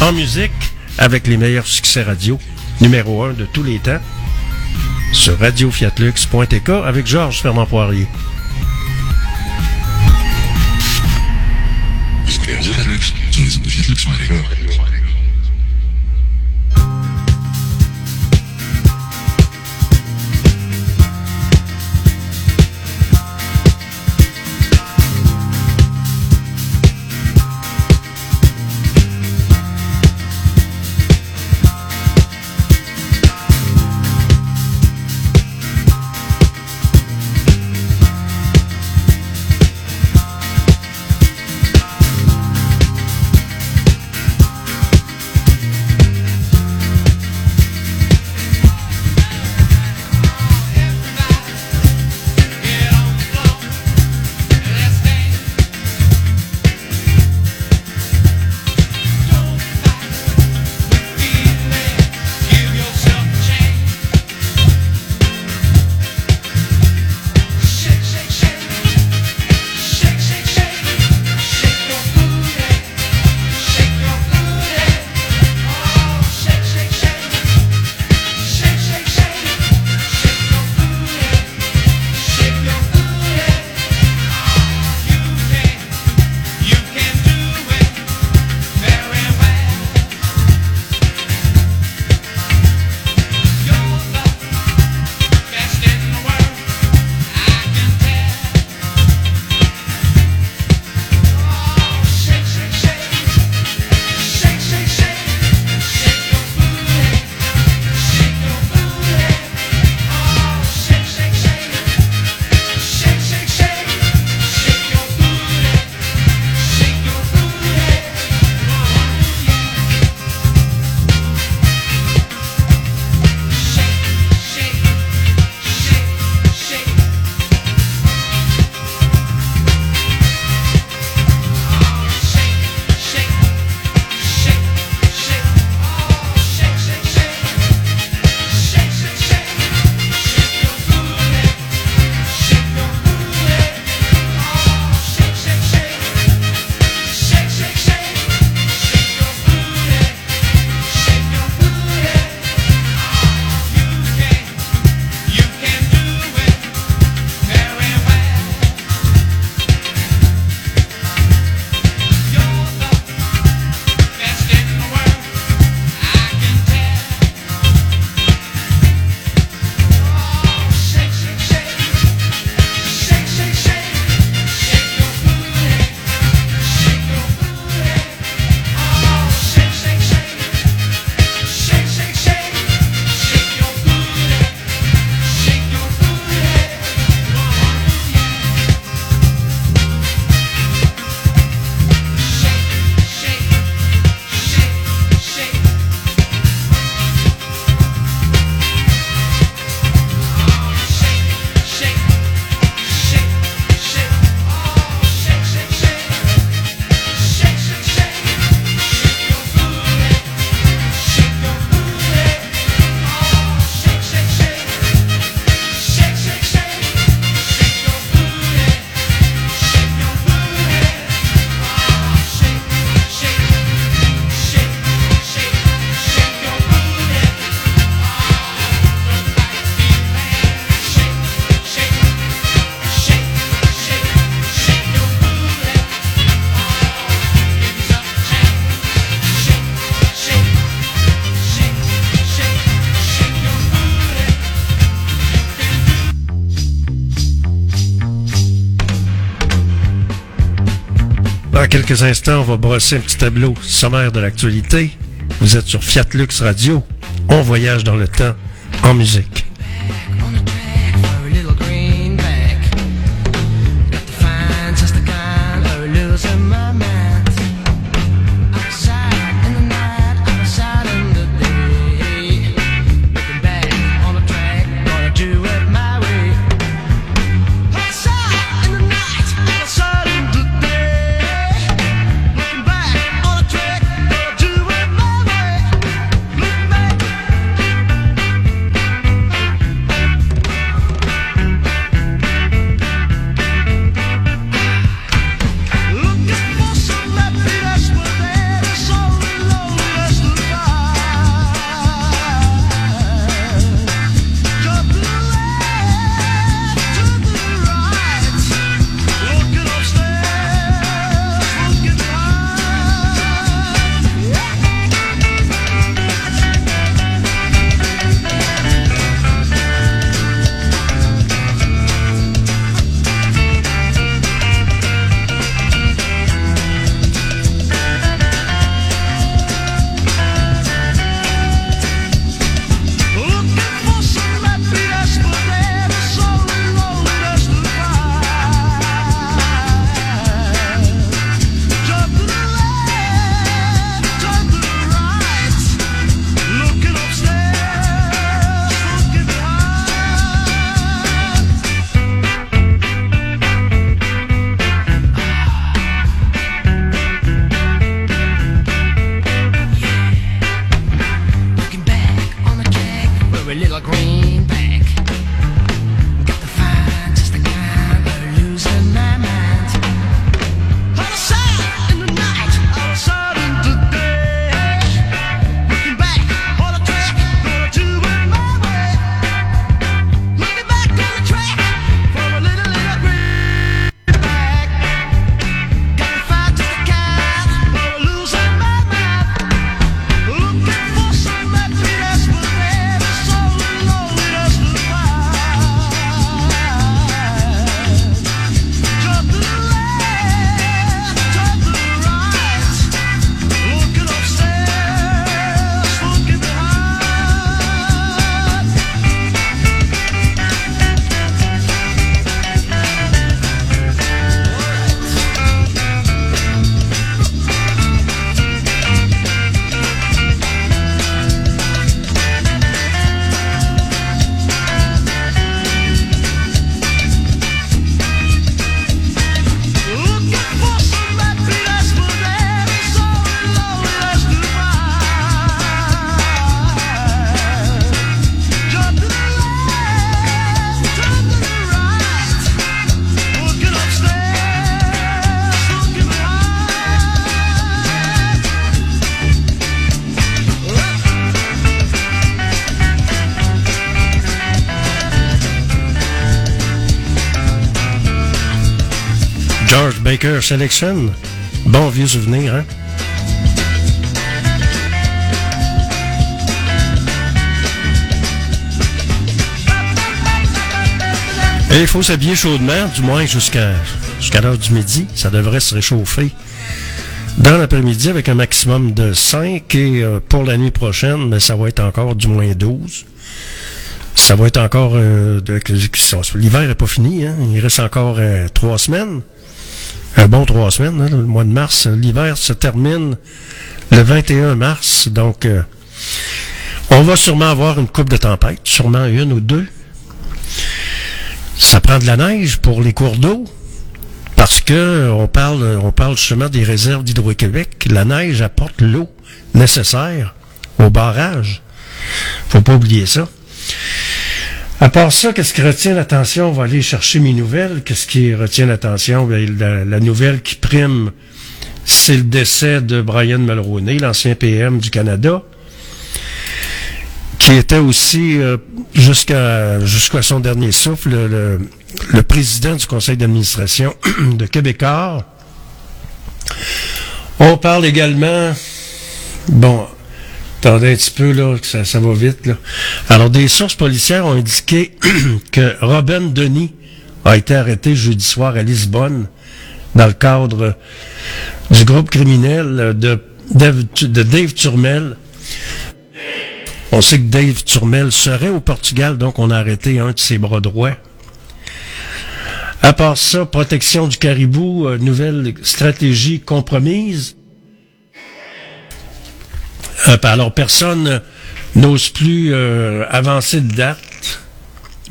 Speaker 2: en musique avec les meilleurs succès radio numéro un de tous les temps sur radiofiatlux.tk avec Georges Fernand Poirier. Quelques instants, on va brosser un petit tableau sommaire de l'actualité. Vous êtes sur Fiat Lux Radio. On voyage dans le temps en musique. Selection. Bon vieux souvenir, hein? Et il faut s'habiller chaudement, du moins jusqu'à l'heure du midi. Ça devrait se réchauffer dans l'après-midi avec un maximum de 5. Et euh, pour la nuit prochaine, mais ça va être encore du moins 12. Ça va être encore... euh, L'hiver n'est pas fini. Hein? Il reste encore euh, trois semaines. Un bon trois semaines, hein, le mois de mars. L'hiver se termine le 21 mars. Donc, euh, on va sûrement avoir une coupe de tempête. Sûrement une ou deux. Ça prend de la neige pour les cours d'eau. Parce que on parle, on parle justement des réserves d'Hydro-Québec. La neige apporte l'eau nécessaire au barrage. Faut pas oublier ça. À part ça, qu'est-ce qui retient l'attention? On va aller chercher mes nouvelles. Qu'est-ce qui retient l'attention? Ben, la, nouvelle qui prime, c'est le décès de Brian Mulroney, l'ancien PM du Canada, qui était aussi, euh, jusqu'à son dernier souffle, le, le- le président du conseil d'administration de Québécois. On parle également, bon, Attendez un petit peu, là, ça, ça va vite, là. Alors, des sources policières ont indiqué que Robin Denis a été arrêté jeudi soir à Lisbonne dans le cadre du groupe criminel de Dave, de Dave Turmel. On sait que Dave Turmel serait au Portugal, donc on a arrêté un de ses bras droits. À part ça, protection du caribou, euh, nouvelle stratégie compromise. Euh, alors, personne n'ose plus euh, avancer de date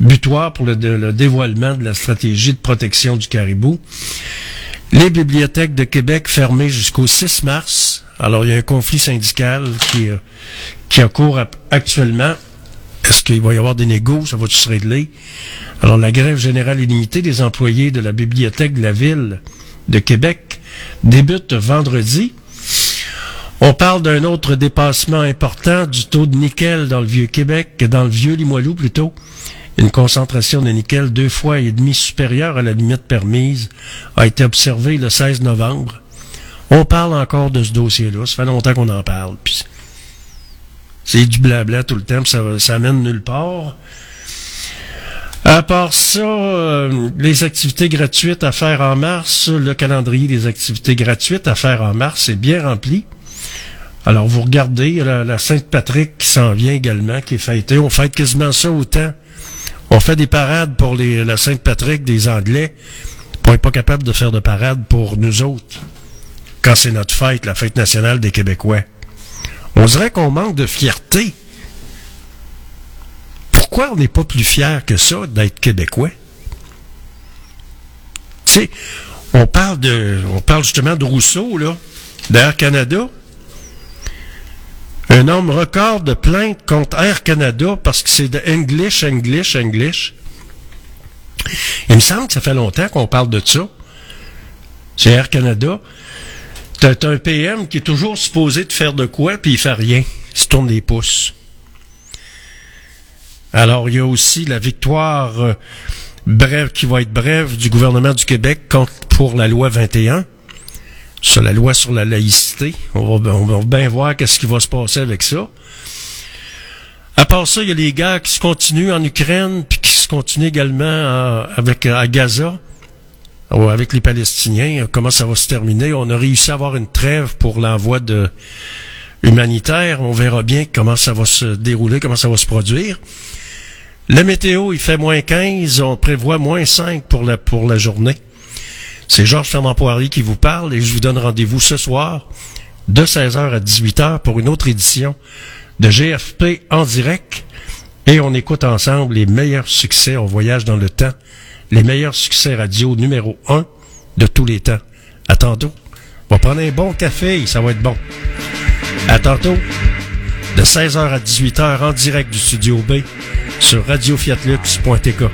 Speaker 2: butoir pour le, dévoilement de la stratégie de protection du caribou. Les bibliothèques de Québec fermées jusqu'au 6 mars. Alors, il y a un conflit syndical qui, euh, qui a cours actuellement. Est-ce qu'il va y avoir des négos? Ça va-tu se régler? Alors, la grève générale illimitée des employés de la bibliothèque de la ville de Québec débute vendredi. On parle d'un autre dépassement important du taux de nickel dans le Vieux-Québec, dans le Vieux-Limoilou plutôt. Une concentration de nickel deux fois et demi supérieure à la limite permise a été observée le 16 novembre. On parle encore de ce dossier-là. Ça fait longtemps qu'on en parle. puis c'est du blabla tout le temps, ça, ça mène nulle part. À part ça, euh, les activités gratuites à faire en mars, le calendrier des activités gratuites à faire en mars est bien rempli. Alors, vous regardez, la, la Sainte-Patrick qui s'en vient également, qui est fêtée. On fête quasiment ça autant. On fait des parades pour la Sainte-Patrick des Anglais. On n'est pas capable de faire de parade pour nous autres. Quand c'est notre fête, la fête nationale des Québécois. On dirait qu'on manque de fierté. Pourquoi on n'est pas plus fier que ça d'être Québécois? Tu sais, on parle de, on parle justement de Rousseau, là, d'Air Canada. Un nombre record de plaintes contre Air Canada parce que c'est de English, English, English. Il me semble que ça fait longtemps qu'on parle de ça. C'est Air Canada. T'as un PM qui est toujours supposé de faire de quoi, puis il fait rien. Il se tourne les pouces. Alors, il y a aussi la victoire euh, brève, qui va être brève du gouvernement du Québec pour la loi 21, sur la loi sur la laïcité. On va, on va bien voir qu'est-ce qui va se passer avec ça. À part ça, il y a les guerres qui se continuent en Ukraine, puis qui se continuent également à- avec, Gaza, avec les Palestiniens. Comment ça va se terminer? On a réussi à avoir une trêve pour l'envoi de humanitaire. On verra bien comment ça va se dérouler, comment ça va se produire. La météo, il fait moins 15, on prévoit moins 5 pour la, pour la journée. C'est Georges Fernand Poirier qui vous parle et je vous donne rendez-vous ce soir de 16h à 18h pour une autre édition de GFP en direct et on écoute ensemble les meilleurs succès, on voyage dans le temps, les meilleurs succès radio numéro 1 de tous les temps. À tantôt. On va prendre un bon café, ça va être bon. À tantôt. De 16h à 18h en direct du studio B sur radiofiatlux.tk.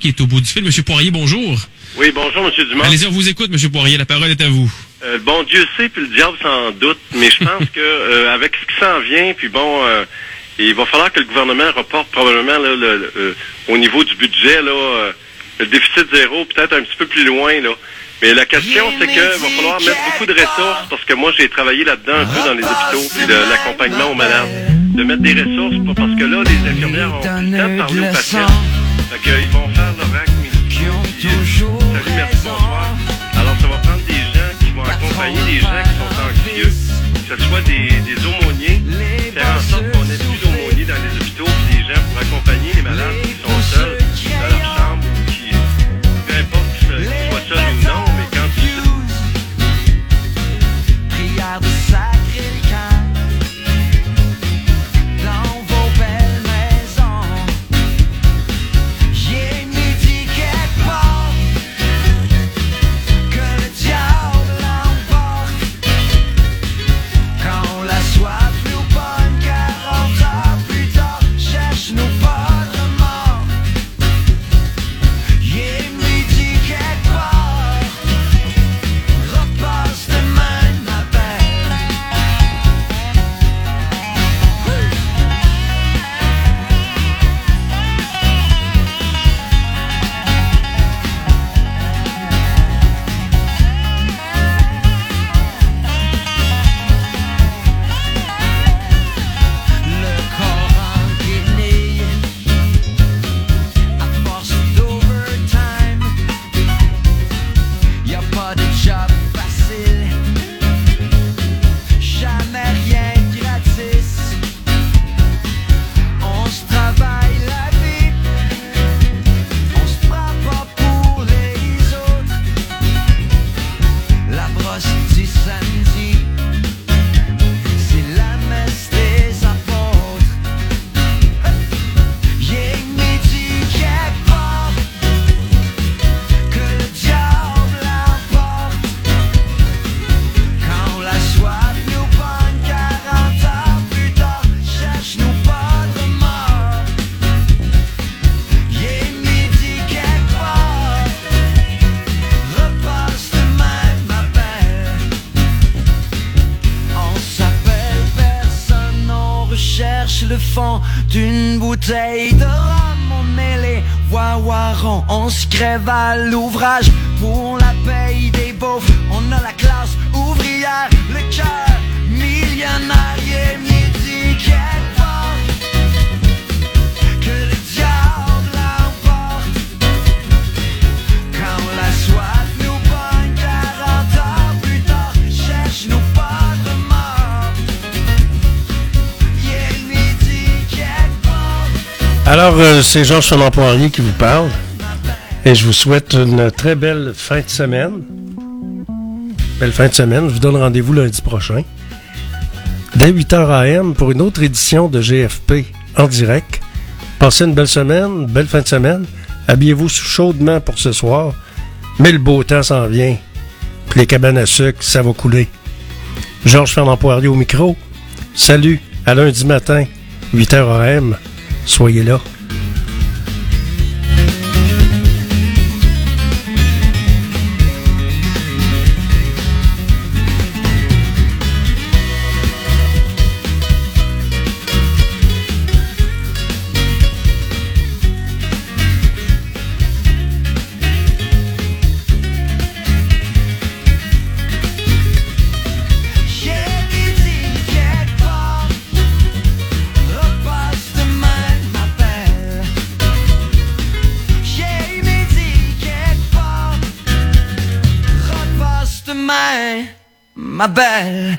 Speaker 11: qui est au bout du fil. M. Poirier, bonjour.
Speaker 12: Oui, bonjour, Monsieur Dumont.
Speaker 11: Allez-y, on vous écoute, M. Poirier. La parole est à vous.
Speaker 12: Euh, bon, Dieu sait, puis le diable s'en doute, mais je pense que euh, avec ce qui s'en vient, puis bon, euh, il va falloir que le gouvernement reporte probablement là, le- le- euh, au niveau du budget là, euh, le déficit zéro, peut-être un petit peu plus loin là. Mais la question, c'est que va falloir mettre beaucoup de ressources parce que moi j'ai travaillé là-dedans un peu dans les hôpitaux puis de l'accompagnement aux malades, de mettre des ressources pour- parce que là les infirmières ont le temps de parler aux patients. Fait qu'ils vont faire leur acte. Salut, merci, bonsoir. Alors, ça va prendre des gens qui vont accompagner des gens qui sont anxieux, que ce soit des, des aumôniers, faire en sorte
Speaker 13: d'une bouteille de rhum. On est les wawarons, on se crève à l'ouvrage pour la paye des beaufs. On a la classe ouvrière, le cœur millionnaire. Midi
Speaker 2: Alors, euh, c'est Georges Fernand Poirier qui vous parle. Et je vous souhaite une très belle fin de semaine. Belle fin de semaine. Je vous donne rendez-vous lundi prochain. Dès 8h AM pour une autre édition de GFP en direct. Passez une belle semaine, belle fin de semaine. Habillez-vous chaudement pour ce soir. Mais le beau temps s'en vient. Puis les cabanes à sucre, ça va couler. Georges Fernand Poirier au micro. Salut, à lundi matin, 8h AM. Soyez là.
Speaker 13: Ma belle.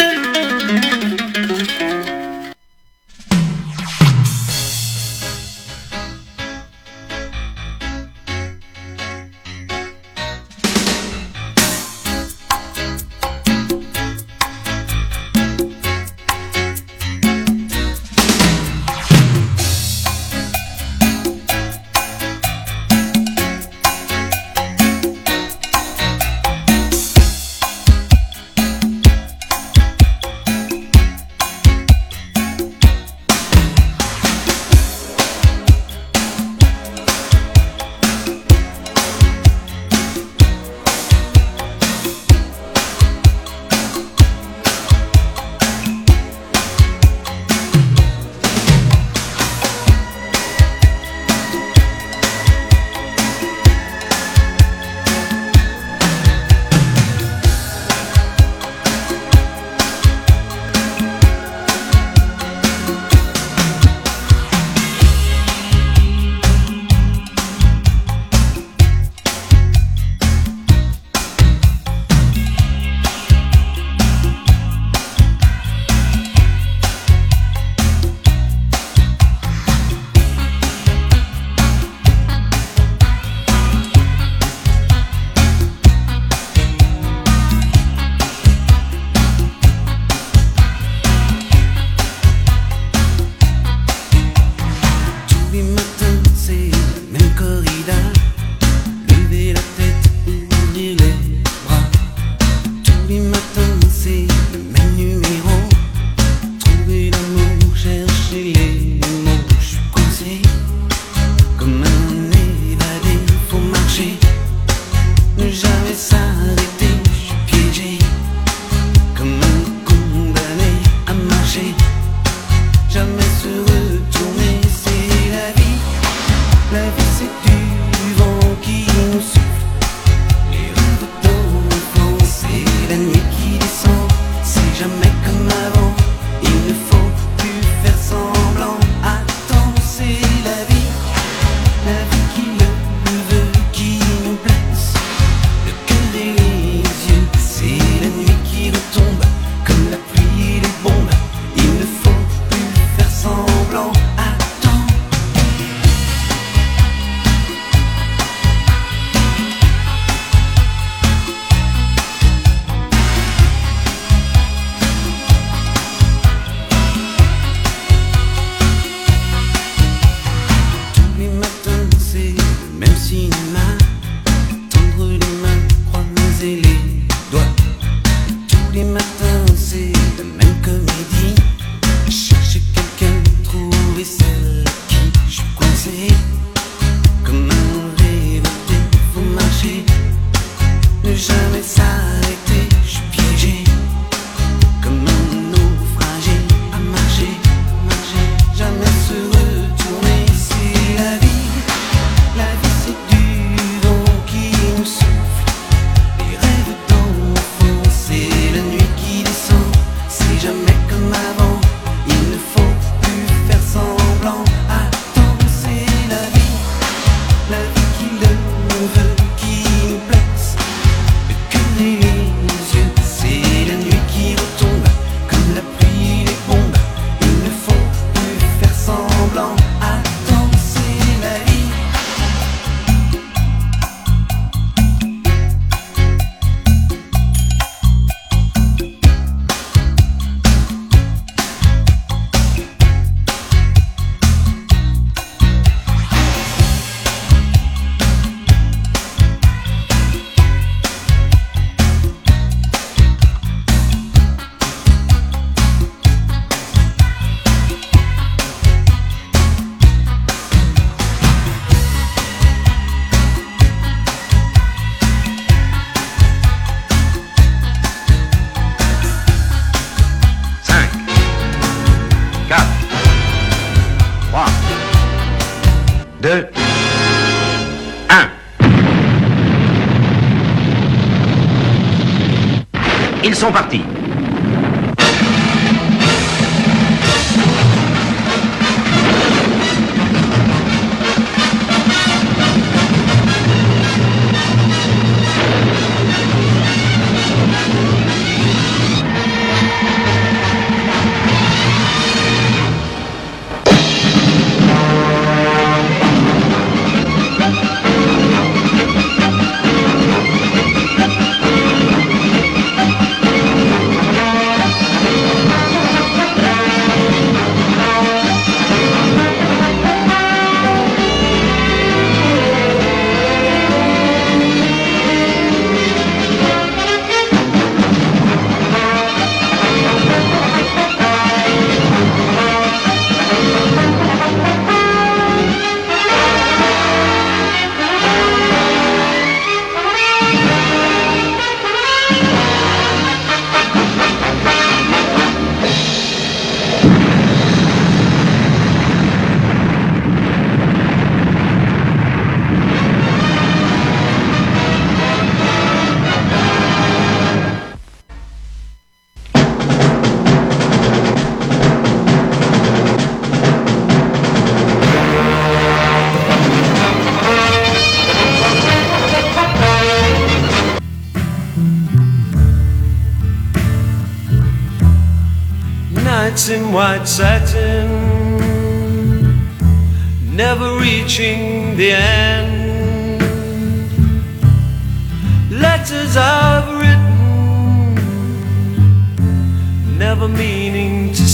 Speaker 14: sont partis.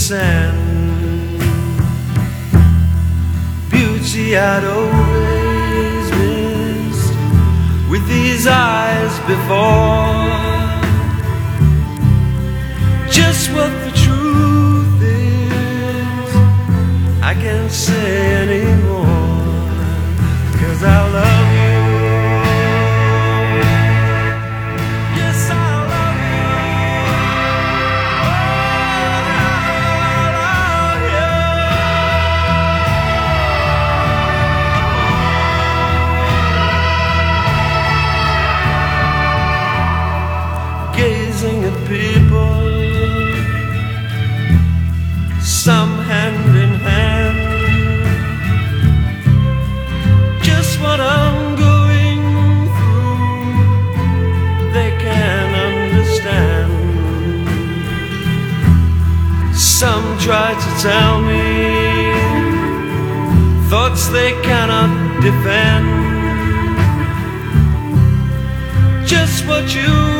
Speaker 4: sand. Beauty I'd always missed with these eyes before. Just what the truth is, I can't say anymore. Cause I love you. tell me thoughts they cannot defend. Just what you